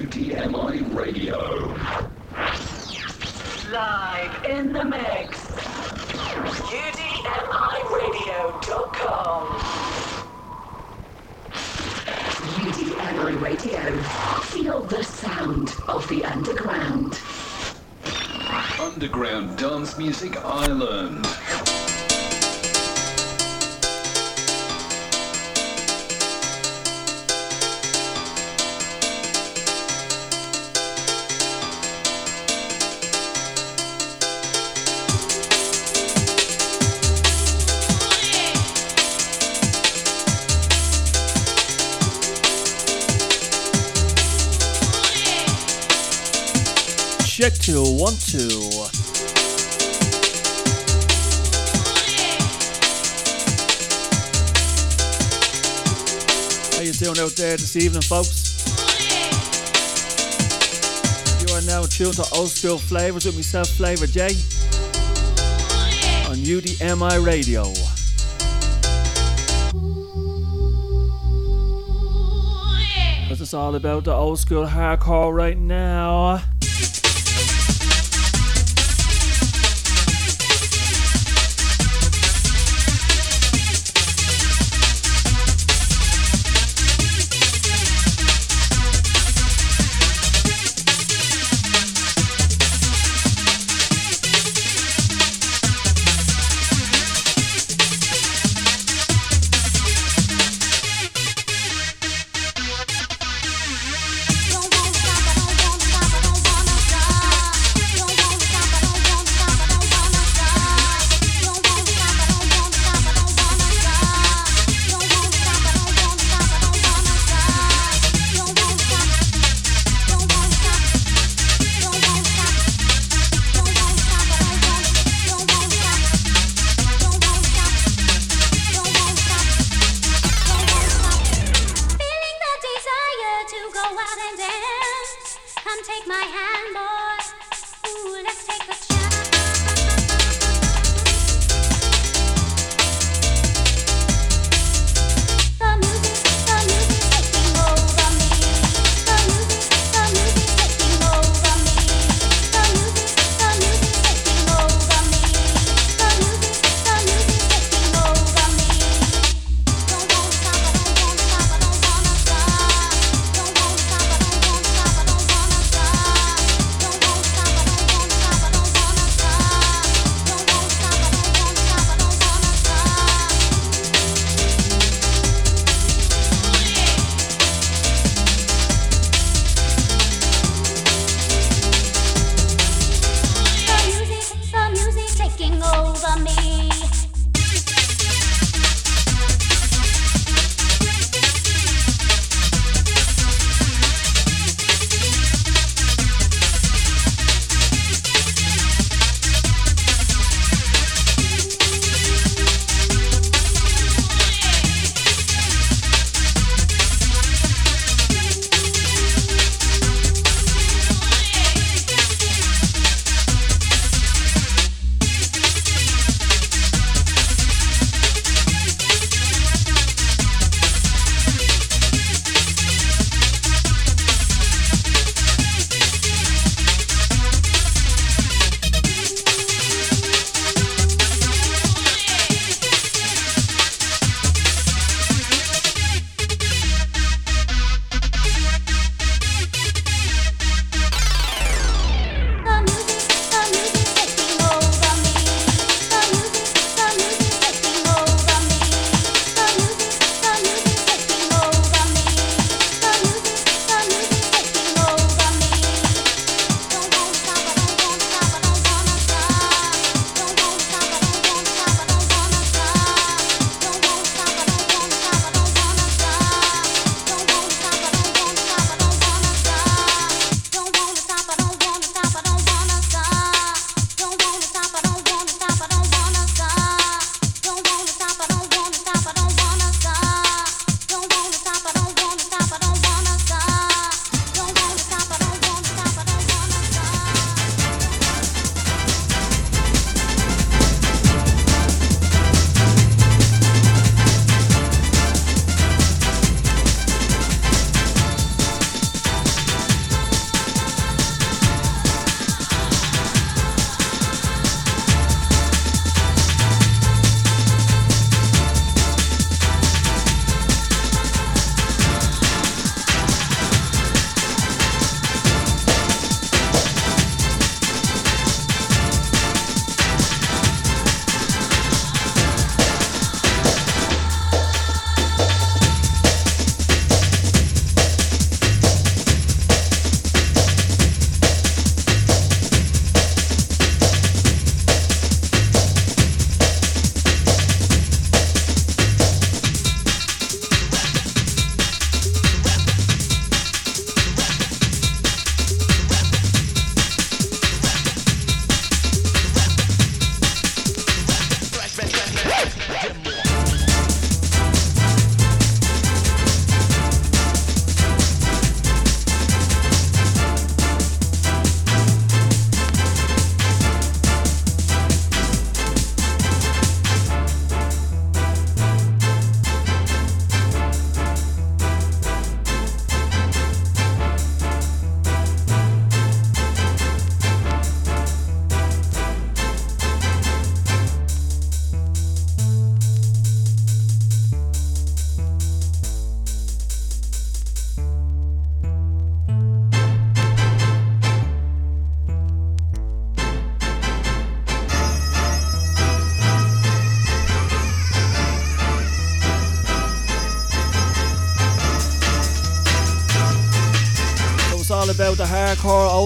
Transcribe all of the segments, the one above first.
UDMI Radio. Live in the mix. UDMIRadio.com. UDMI Radio. Feel the sound of the underground. Underground Dance Music Island. One, two. How you doing out there this evening, folks? You are now tuned to Old School Flavors with myself, Flavor J, on UDMI Radio. It's all about the old school hardcore right now.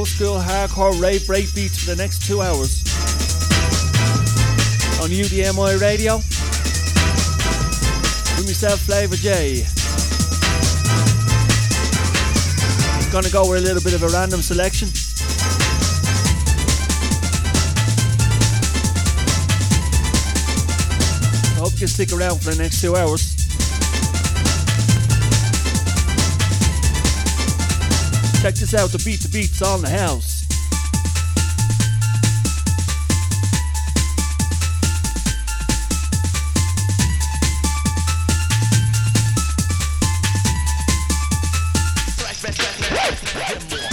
Old school hardcore rave break beats for the next two hours. On UDMI Radio. With myself, Flavor J. Gonna go with a little bit of a random selection. Hope you stick around for the next two hours. Shouts out to Beat the Beats on the house. Black, black, black,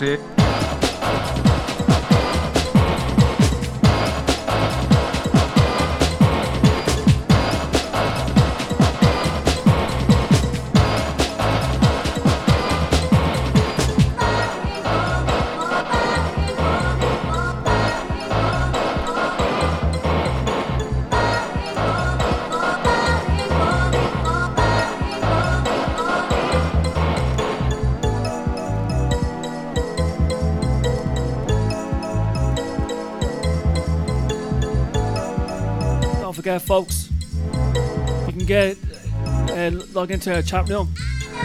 José Don't folks, you can get uh, log into our chat room,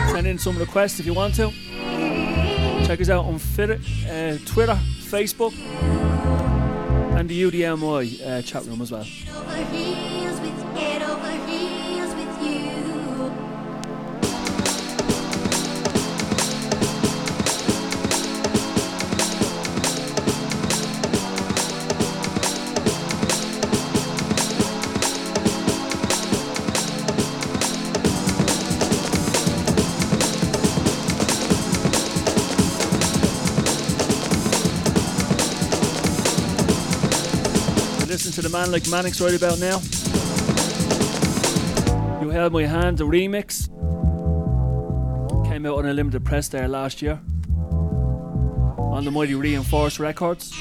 send in some requests if you want to. Check us out on uh, Twitter, Facebook, and the UDMI uh, chat room as well. Man like Manix right about now. You Held My Hand, the remix. Came out on a limited press there last year. On the Mighty Reinforced Records.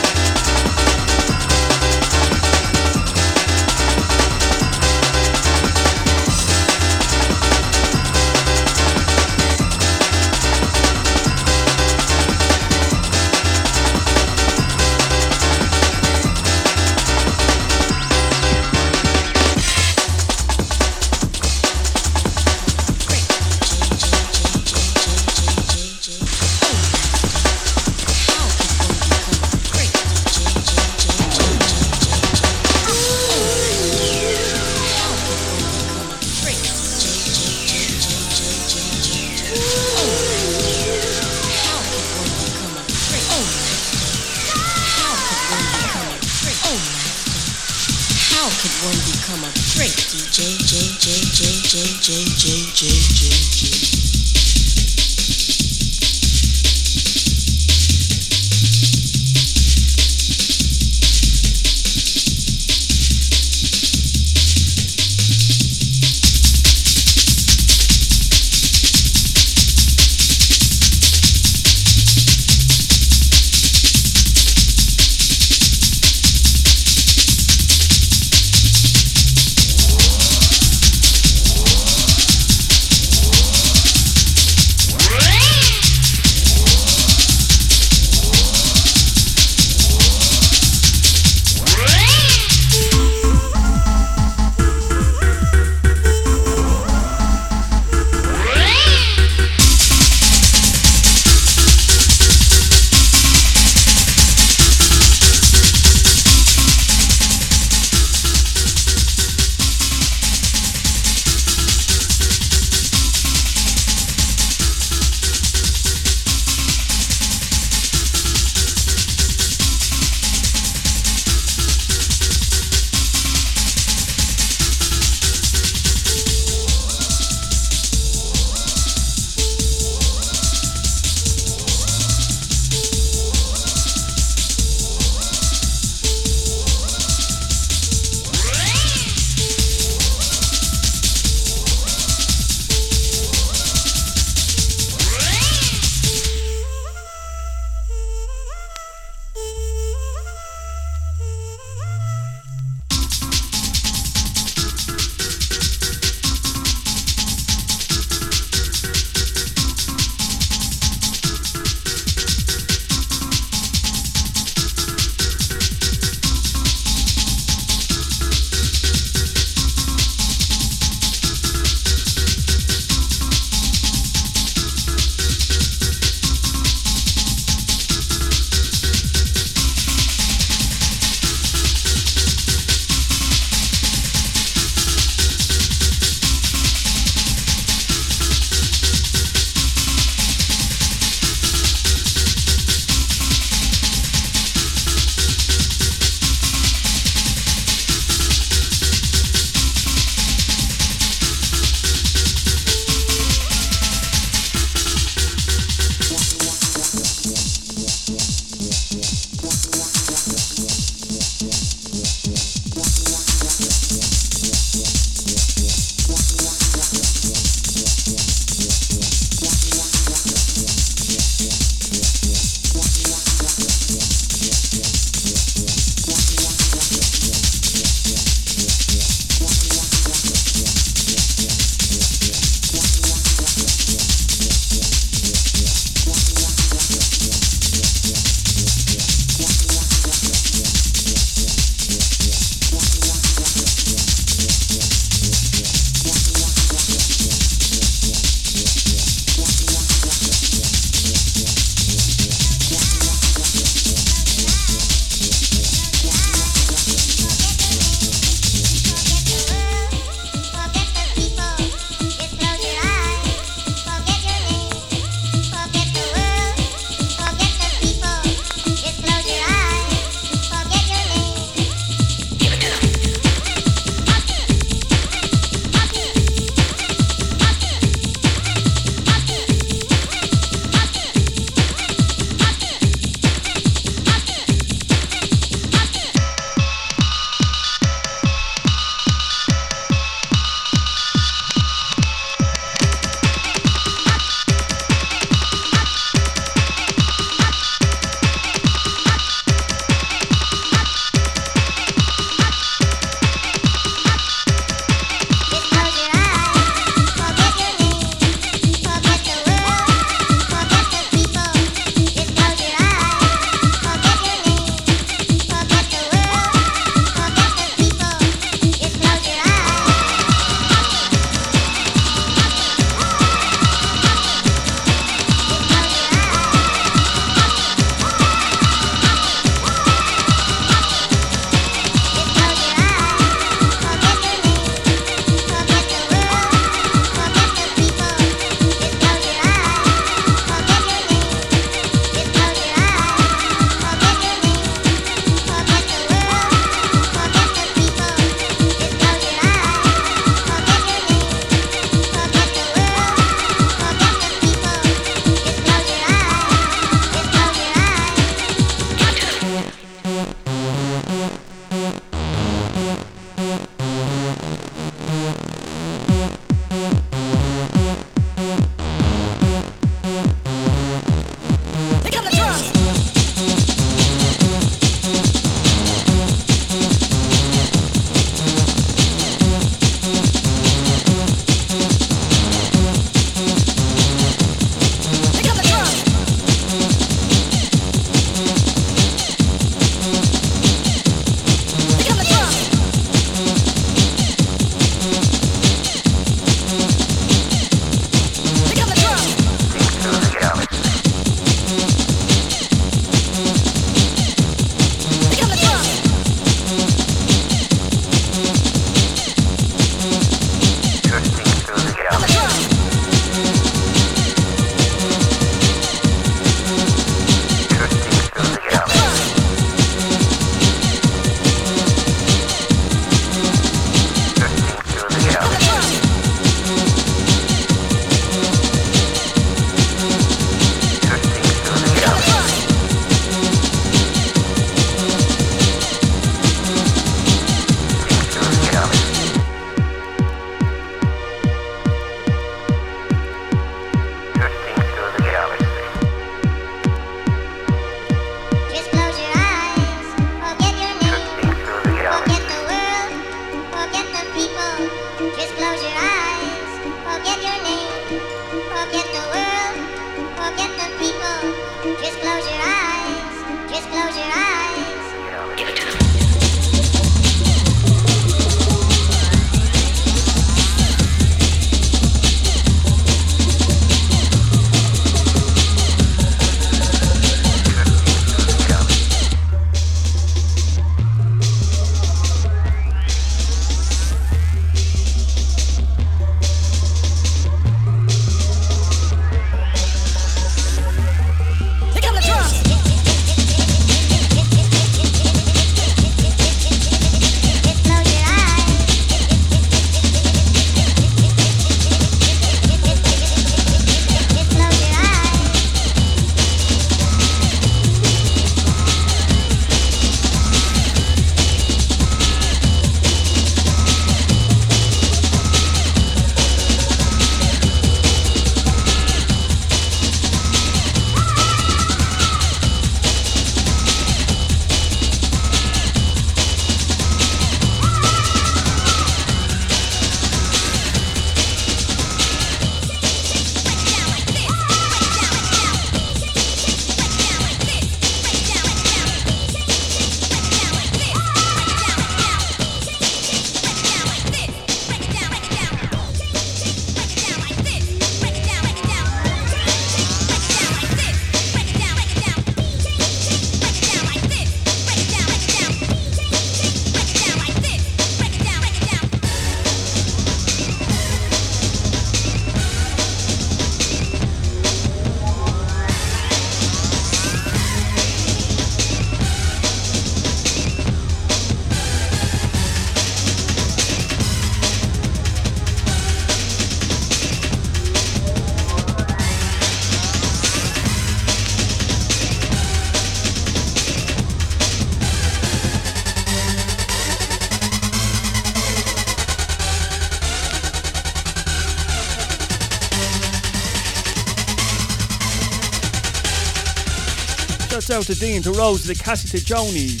Shouts out to Dean, to Rose, to Cassie, to Joni.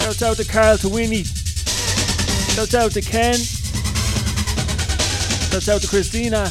Shouts out to Carl, to Winnie. Shouts out to Ken. Shouts out to Christina.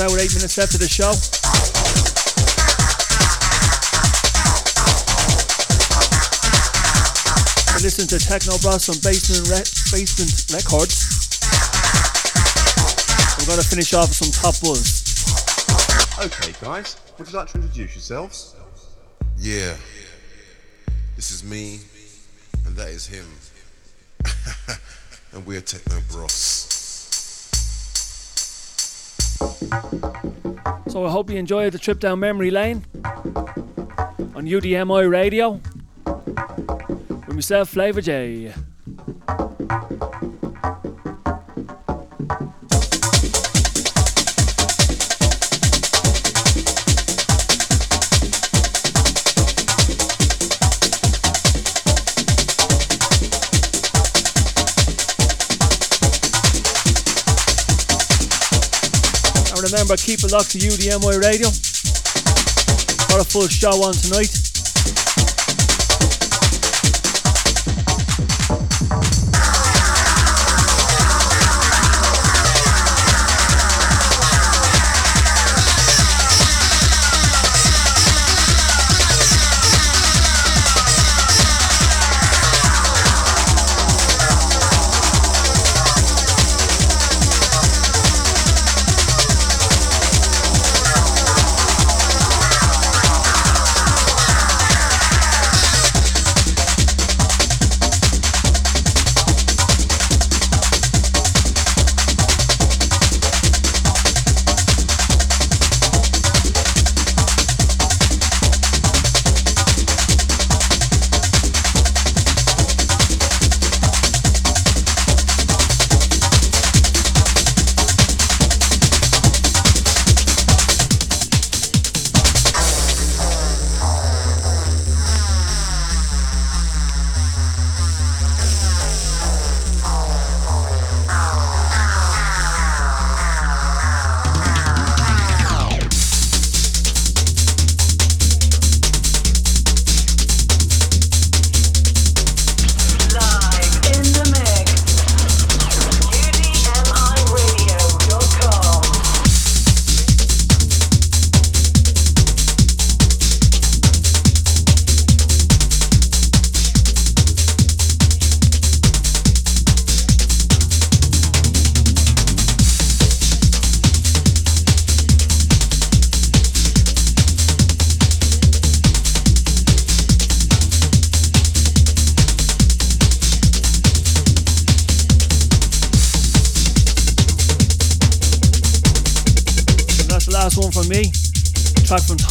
Okay, so it's eight minutes left of the show. You listen to Techno Bros on Basement, Re- Basement Records. We're going to finish off with some top buzz. Okay, guys, would you like to introduce yourselves? Yeah. This is me, and that is him. and we're Techno Bros. So I hope you enjoyed the trip down memory lane on UDMI Radio with myself, FLavRjay. And remember, keep it locked to UDMI Radio. Got a full show on tonight.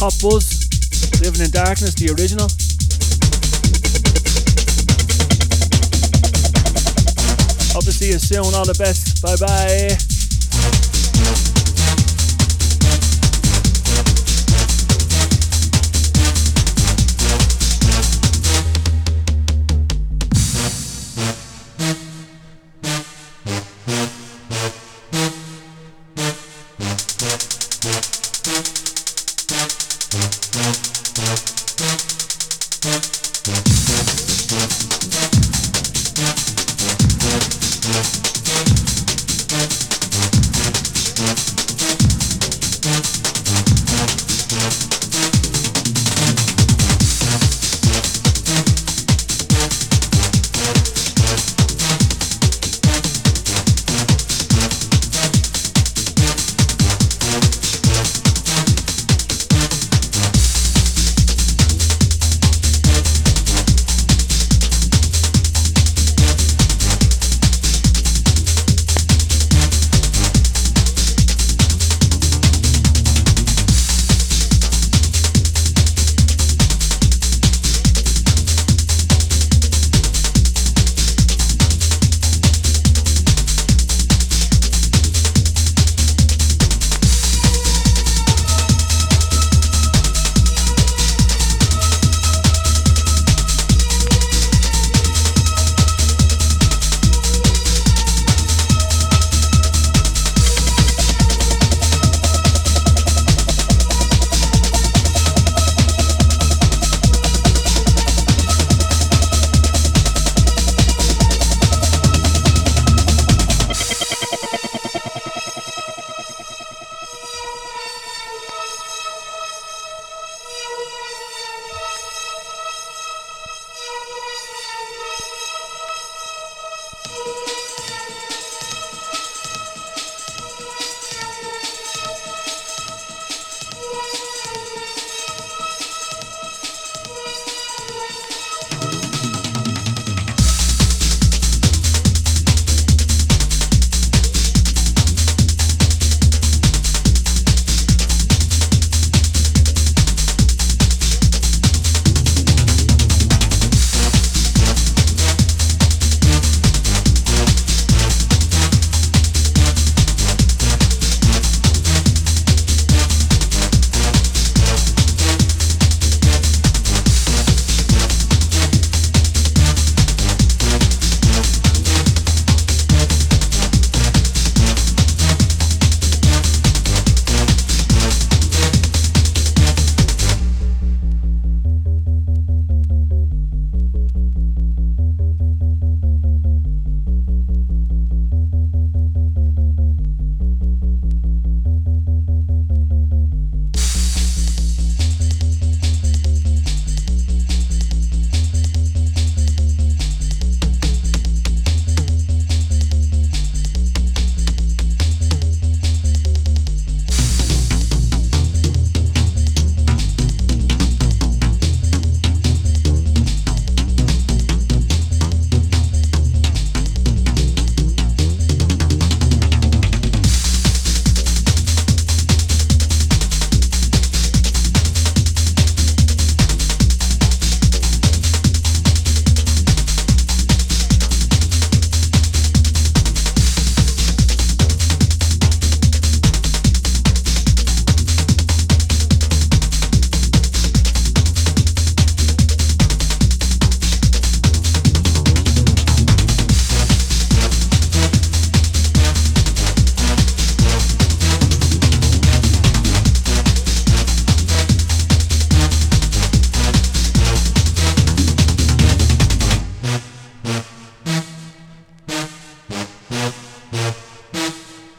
Raposo.